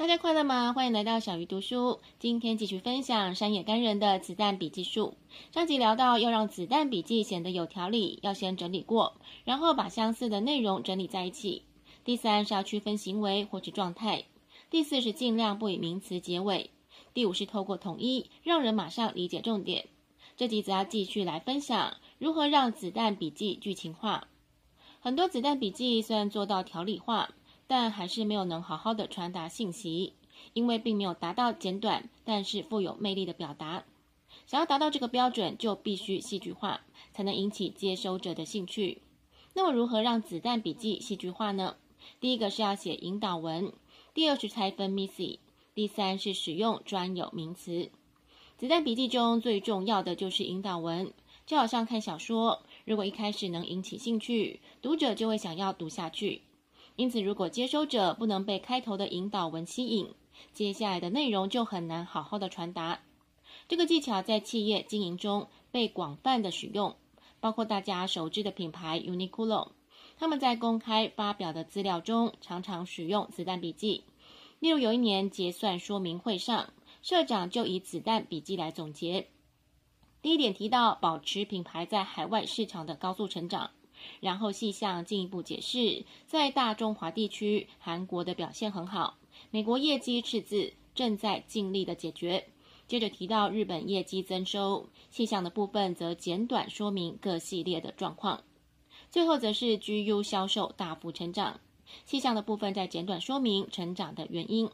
大家快乐吗？欢迎来到小鱼读书。今天继续分享山野干人的子弹笔记术。上集聊到，要让子弹笔记显得有条理，要先整理过，然后把相似的内容整理在一起。第三是要区分行为或是状态。第四是尽量不以名词结尾。第五是透过统一，让人马上理解重点。这集则要继续来分享如何让子弹笔记剧情化。很多子弹笔记虽然做到条理化，但还是没有能好好的传达信息，因为并没有达到简短但是富有魅力的表达。想要达到这个标准，就必须戏剧化，才能引起接收者的兴趣。那么，如何让子弹笔记戏剧化呢？第一个是要写引导文，第二是拆分 Missy，第三是使用专有名词。子弹笔记中最重要的就是引导文，就好像看小说，如果一开始能引起兴趣，读者就会想要读下去。因此，如果接收者不能被开头的引导文吸引，接下来的内容就很难好好的传达。这个技巧在企业经营中被广泛的使用，包括大家熟知的品牌 Uniqlo，他们在公开发表的资料中常常使用子弹笔记。例如，有一年结算说明会上，社长就以子弹笔记来总结。第一点提到保持品牌在海外市场的高速成长。然后细项进一步解释，在大中华地区，韩国的表现很好，美国业绩赤字，正在尽力的解决。接着提到日本业绩增收，细项的部分则简短说明各系列的状况。最后则是 GU 销售大幅成长，细项的部分再简短说明成长的原因。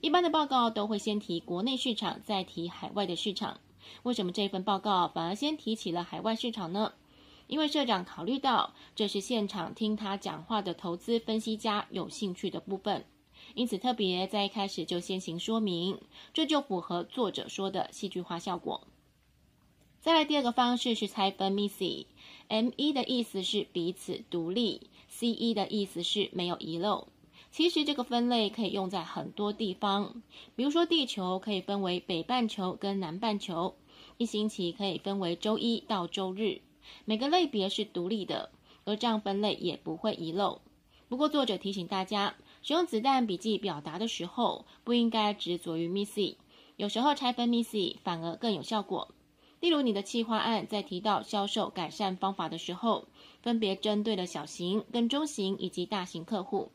一般的报告都会先提国内市场，再提海外的市场。为什么这份报告反而先提起了海外市场呢？因为社长考虑到这是现场听他讲话的投资分析家有兴趣的部分，因此特别在一开始就先行说明，这就符合作者说的戏剧化效果。再来第二个方式是拆分 Missy，M-E 的意思是彼此独立，C-E 的意思是没有遗漏。其实这个分类可以用在很多地方，比如说地球可以分为北半球跟南半球，一星期可以分为周一到周日。每个类别是独立的，而这样分类也不会遗漏。不过，作者提醒大家，使用子弹笔记表达的时候，不应该执着于 Missy，有时候拆分 Missy 反而更有效果。例如，你的企划案在提到销售改善方法的时候，分别针对了小型、跟中型以及大型客户。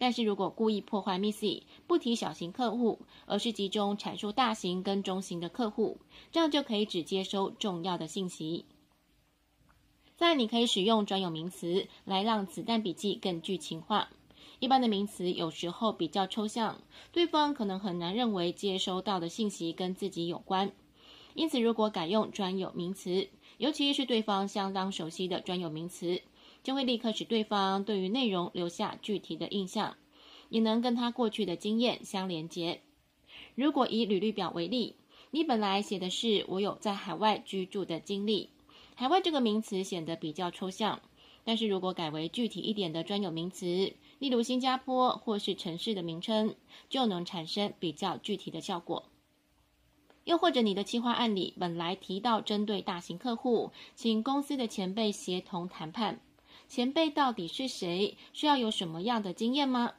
但是如果故意破坏 Missy，不提小型客户，而是集中阐述大型跟中型的客户，这样就可以只接收重要的信息。再来，你可以使用专有名词来让子弹笔记更剧情化。一般的名词有时候比较抽象，对方可能很难认为接收到的信息跟自己有关。因此，如果改用专有名词，尤其是对方相当熟悉的专有名词，就会立刻使对方对于内容留下具体的印象，也能跟他过去的经验相连接。如果以履历表为例，你本来写的是我有在海外居住的经历。海外这个名词显得比较抽象，但是如果改为具体一点的专有名词，例如新加坡或是城市的名称，就能产生比较具体的效果。又或者你的企划案里本来提到针对大型客户，请公司的前辈协同谈判，前辈到底是谁？需要有什么样的经验吗？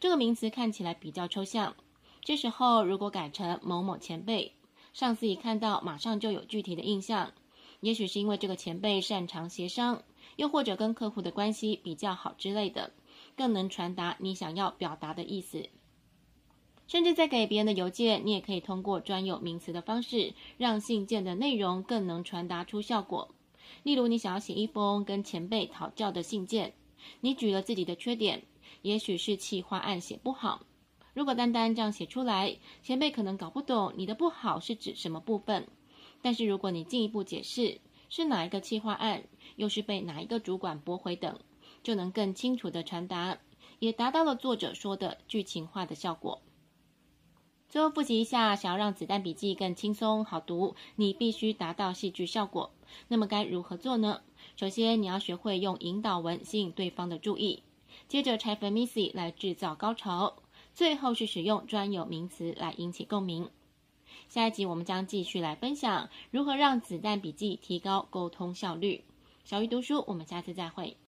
这个名词看起来比较抽象，这时候如果改成某某前辈，上司一看到马上就有具体的印象。也许是因为这个前辈擅长协商，又或者跟客户的关系比较好之类的，更能传达你想要表达的意思。甚至在给别人的邮件，你也可以通过专有名词的方式，让信件的内容更能传达出效果。例如，你想要写一封跟前辈讨教的信件，你举了自己的缺点，也许是企划案写不好。如果单单这样写出来，前辈可能搞不懂你的不好是指什么部分。但是如果你进一步解释是哪一个企划案，又是被哪一个主管驳回等，就能更清楚地传达，也达到了作者说的剧情化的效果。最后复习一下，想要让子弹笔记更轻松好读，你必须达到戏剧效果。那么该如何做呢？首先你要学会用引导文吸引对方的注意，接着拆分 Missy 来制造高潮，最后是使用专有名词来引起共鸣。下一集我们将继续来分享如何让子弹笔记提高沟通效率。小鱼读书，我们下次再会。